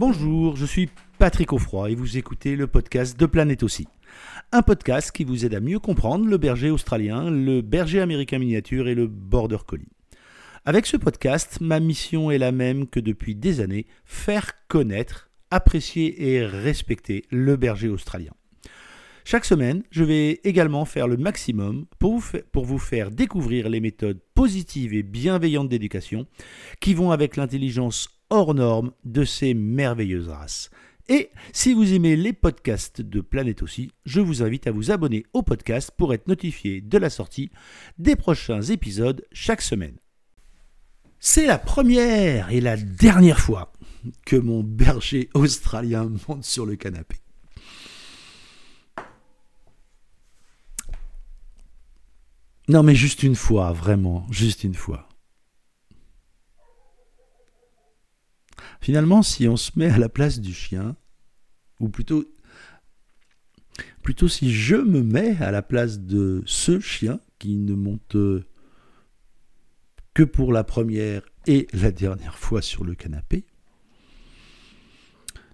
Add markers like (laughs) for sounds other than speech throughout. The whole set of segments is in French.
Bonjour, je suis Patrick Offroy et vous écoutez le podcast de Planète aussi. Un podcast qui vous aide à mieux comprendre le berger australien, le berger américain miniature et le border collie. Avec ce podcast, ma mission est la même que depuis des années, faire connaître, apprécier et respecter le berger australien. Chaque semaine, je vais également faire le maximum pour vous, pour vous, faire découvrir les méthodes positives et bienveillantes d'éducation qui vont avec l'intelligence hors norme de ces merveilleuses races. Et si vous aimez les podcasts de Planète aussi, je vous invite à vous abonner au podcast pour être notifié de la sortie des prochains épisodes chaque semaine. C'est la première et la dernière fois que mon berger australien monte sur le canapé. Non mais juste une fois, vraiment, juste une fois. Finalement, si on se met à la place du chien, ou plutôt, plutôt si je me mets à la place de ce chien qui ne monte que pour la première et la dernière fois sur le canapé,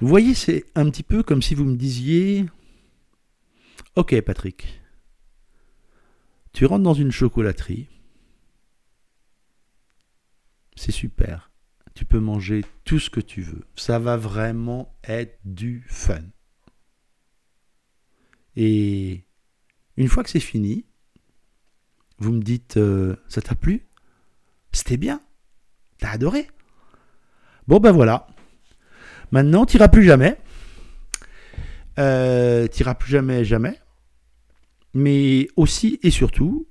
vous voyez, c'est un petit peu comme si vous me disiez, ok Patrick, tu rentres dans une chocolaterie, c'est super tu peux manger tout ce que tu veux. Ça va vraiment être du fun. Et une fois que c'est fini, vous me dites, euh, ça t'a plu? C'était bien T'as adoré Bon ben voilà. Maintenant, t'iras plus jamais. Euh, t'iras plus jamais, jamais. Mais aussi et surtout,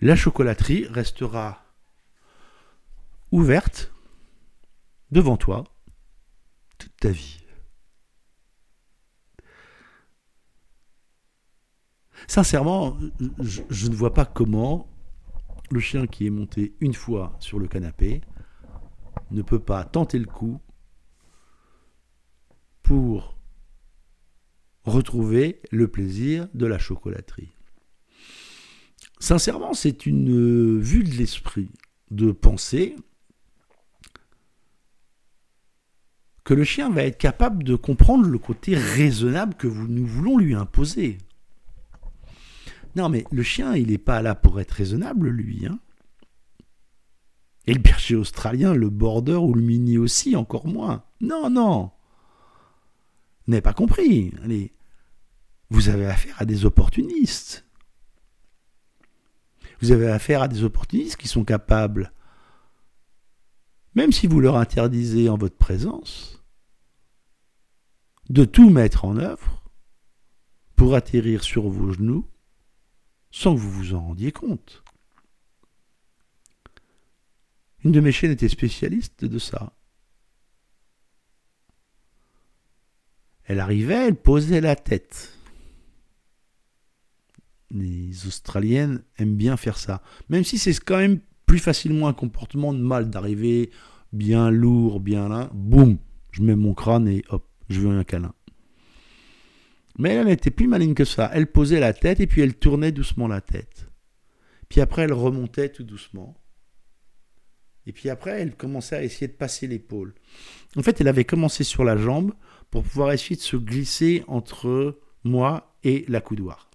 la chocolaterie restera ouverte devant toi toute ta vie. Sincèrement, je, ne vois pas comment le chien qui est monté une fois sur le canapé ne peut pas tenter le coup pour retrouver le plaisir de la chocolaterie. Sincèrement, c'est une vue de l'esprit de penser que le chien va être capable de comprendre le côté raisonnable que nous voulons lui imposer. Non, mais le chien, il n'est pas là pour être raisonnable, lui. Hein Et le berger australien, le border ou le mini aussi, encore moins. Non, non. Vous n'avez pas compris. Allez, vous avez affaire à des opportunistes. Vous avez affaire à des opportunistes qui sont capables, même si vous leur interdisez en votre présence, de tout mettre en œuvre pour atterrir sur vos genoux sans que vous vous en rendiez compte. Une de mes chaînes était spécialiste de ça. Elle arrivait, elle posait la tête. Les Australiennes aiment bien faire ça. Même si c'est quand même plus facilement un comportement de mal d'arriver bien lourd, bien là, boum, je mets mon crâne et hop je veux un câlin. Mais elle était plus maligne que ça. Elle posait la tête et puis elle tournait doucement la tête. Puis après, elle remontait tout doucement. Et puis après, elle commençait à essayer de passer l'épaule. En fait, elle avait commencé sur la jambe pour pouvoir essayer de se glisser entre moi et la coudoir.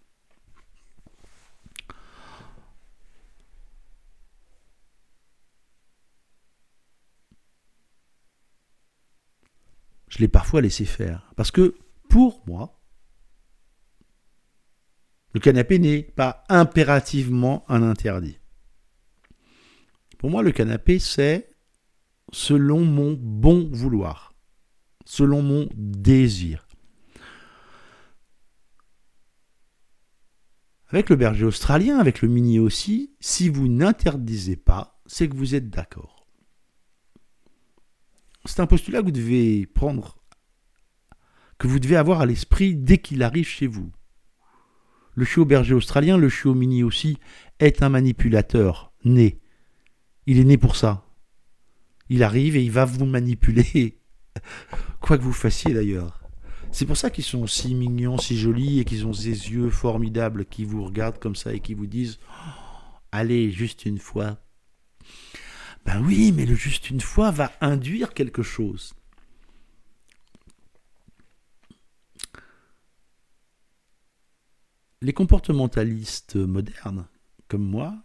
L'ai parfois laissé faire. Parce que pour moi, le canapé n'est pas impérativement un interdit. Pour moi, le canapé, c'est selon mon bon vouloir, selon mon désir. Avec le berger australien, avec le mini aussi, si vous n'interdisez pas, c'est que vous êtes d'accord c'est un postulat que vous devez prendre, que vous devez avoir à l'esprit dès qu'il arrive chez vous. Le chiot berger australien, le chiot mini aussi, est un manipulateur né. Il est né pour ça. Il arrive et il va vous manipuler, (laughs) quoi que vous fassiez d'ailleurs. C'est pour ça qu'ils sont si mignons, si jolis et qu'ils ont ces yeux formidables qui vous regardent comme ça et qui vous disent Allez, juste une fois, ben oui, mais le juste une fois va induire quelque chose. Les comportementalistes modernes, comme moi,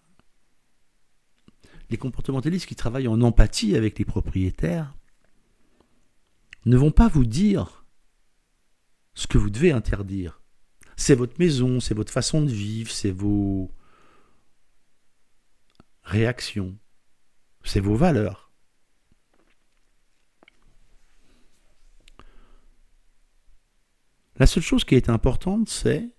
les comportementalistes qui travaillent en empathie avec les propriétaires, ne vont pas vous dire ce que vous devez interdire. C'est votre maison, c'est votre façon de vivre, c'est vos réactions c'est vos valeurs. La seule chose qui est importante, c'est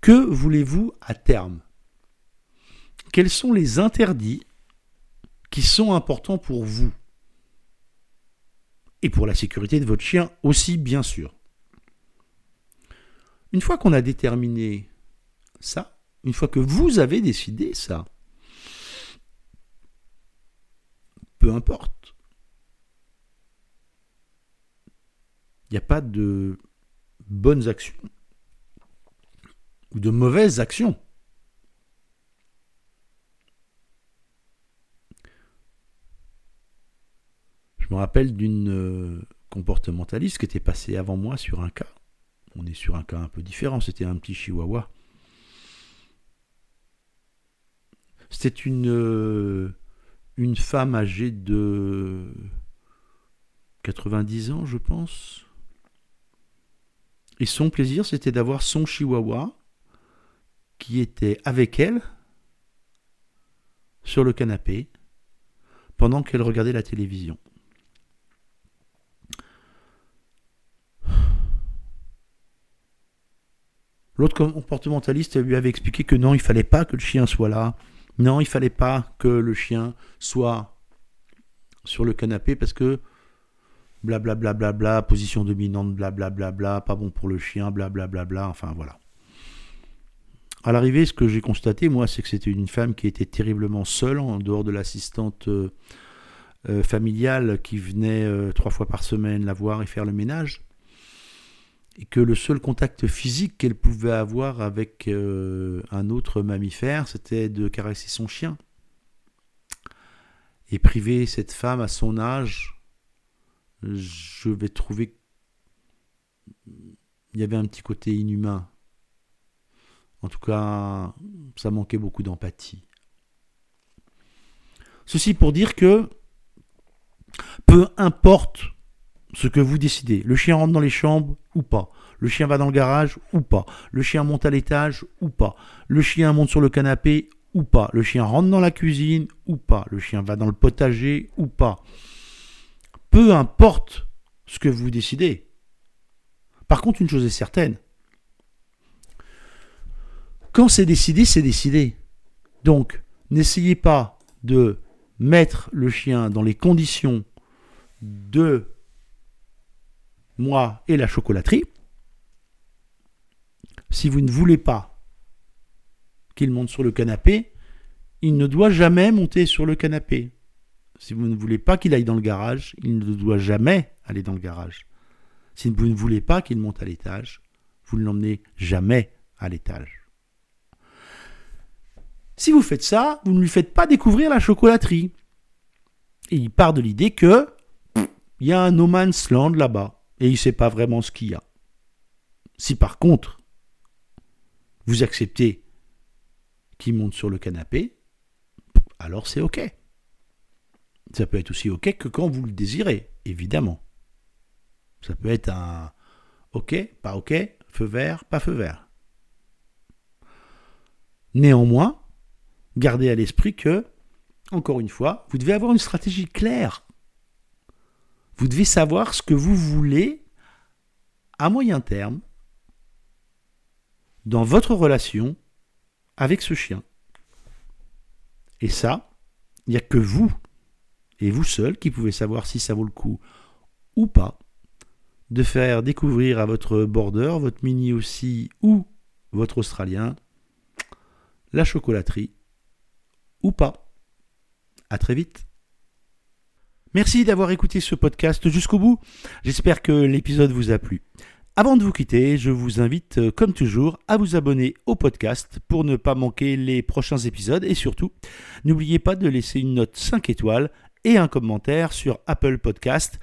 que voulez-vous à terme? Quels sont les interdits qui sont importants pour vous? Et pour la sécurité de votre chien aussi, bien sûr. Une fois qu'on a déterminé ça, une fois que vous avez décidé ça, peu importe Il n'y a pas de bonnes actions ou de mauvaises actions. Je me rappelle d'une euh, comportementaliste qui était passée avant moi sur un cas. On est sur un cas un peu différent, c'était un petit chihuahua. C'était une, euh, une femme âgée de 90 ans, je pense. Et son plaisir, c'était d'avoir son chihuahua qui était avec elle sur le canapé pendant qu'elle regardait la télévision. L'autre comportementaliste lui avait expliqué que non, il fallait pas que le chien soit là. Non, il fallait pas que le chien soit sur le canapé parce que blablabla, bla, bla, bla, position dominante, blablabla, bla, pas bon pour le chien, blablabla, bla, enfin voilà. À l'arrivée, ce que j'ai constaté, moi, c'est que c'était une femme qui était terriblement seule, en dehors de l'assistante euh, euh, familiale qui venait euh, trois fois par semaine la voir et faire le ménage. Et que le seul contact physique qu'elle pouvait avoir avec un autre mammifère, c'était de caresser son chien. Et priver cette femme à son âge je vais trouver il y avait un petit côté inhumain. En tout cas, ça manquait beaucoup d'empathie. Ceci pour dire que peu importe ce que vous décidez, le chien rentre dans les chambres ou pas, le chien va dans le garage ou pas, le chien monte à l'étage ou pas, le chien monte sur le canapé ou pas, le chien rentre dans la cuisine ou pas, le chien va dans le potager ou pas, peu importe ce que vous décidez. Par contre, une chose est certaine. Quand c'est décidé, c'est décidé. Donc, n'essayez pas de mettre le chien dans les conditions de moi et la chocolaterie. Si vous ne voulez pas qu'il monte sur le canapé, il ne doit jamais monter sur le canapé. Si vous ne voulez pas qu'il aille dans le garage, il ne doit jamais aller dans le garage. Si vous ne voulez pas qu'il monte à l'étage, vous ne l'emmenez jamais à l'étage. Si vous faites ça, vous ne lui faites pas découvrir la chocolaterie. Et il part de l'idée que il y a un no man's land là-bas et il ne sait pas vraiment ce qu'il y a. Si par contre, vous acceptez qu'il monte sur le canapé, alors c'est OK. Ça peut être aussi OK que quand vous le désirez, évidemment. Ça peut être un OK, pas OK, feu vert, pas feu vert. Néanmoins, gardez à l'esprit que, encore une fois, vous devez avoir une stratégie claire. Vous devez savoir ce que vous voulez à moyen terme dans votre relation avec ce chien. Et ça, il n'y a que vous et vous seul qui pouvez savoir si ça vaut le coup ou pas de faire découvrir à votre border, votre mini aussi ou votre australien la chocolaterie ou pas. À très vite. Merci d'avoir écouté ce podcast jusqu'au bout. J'espère que l'épisode vous a plu. Avant de vous quitter, je vous invite, comme toujours, à vous abonner au podcast pour ne pas manquer les prochains épisodes et surtout, n'oubliez pas de laisser une note 5 étoiles et un commentaire sur Apple Podcast.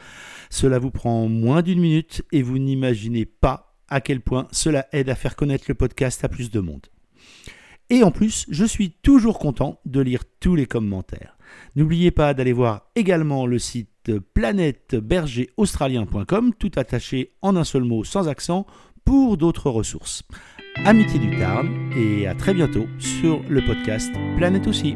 Cela vous prend moins d'une minute et vous n'imaginez pas à quel point cela aide à faire connaître le podcast à plus de monde. Et en plus, je suis toujours content de lire tous les commentaires. N'oubliez pas d'aller voir également le site planètebergeraustralien.com, tout attaché en un seul mot sans accent, pour d'autres ressources. Amitié du Tarn et à très bientôt sur le podcast Planète aussi.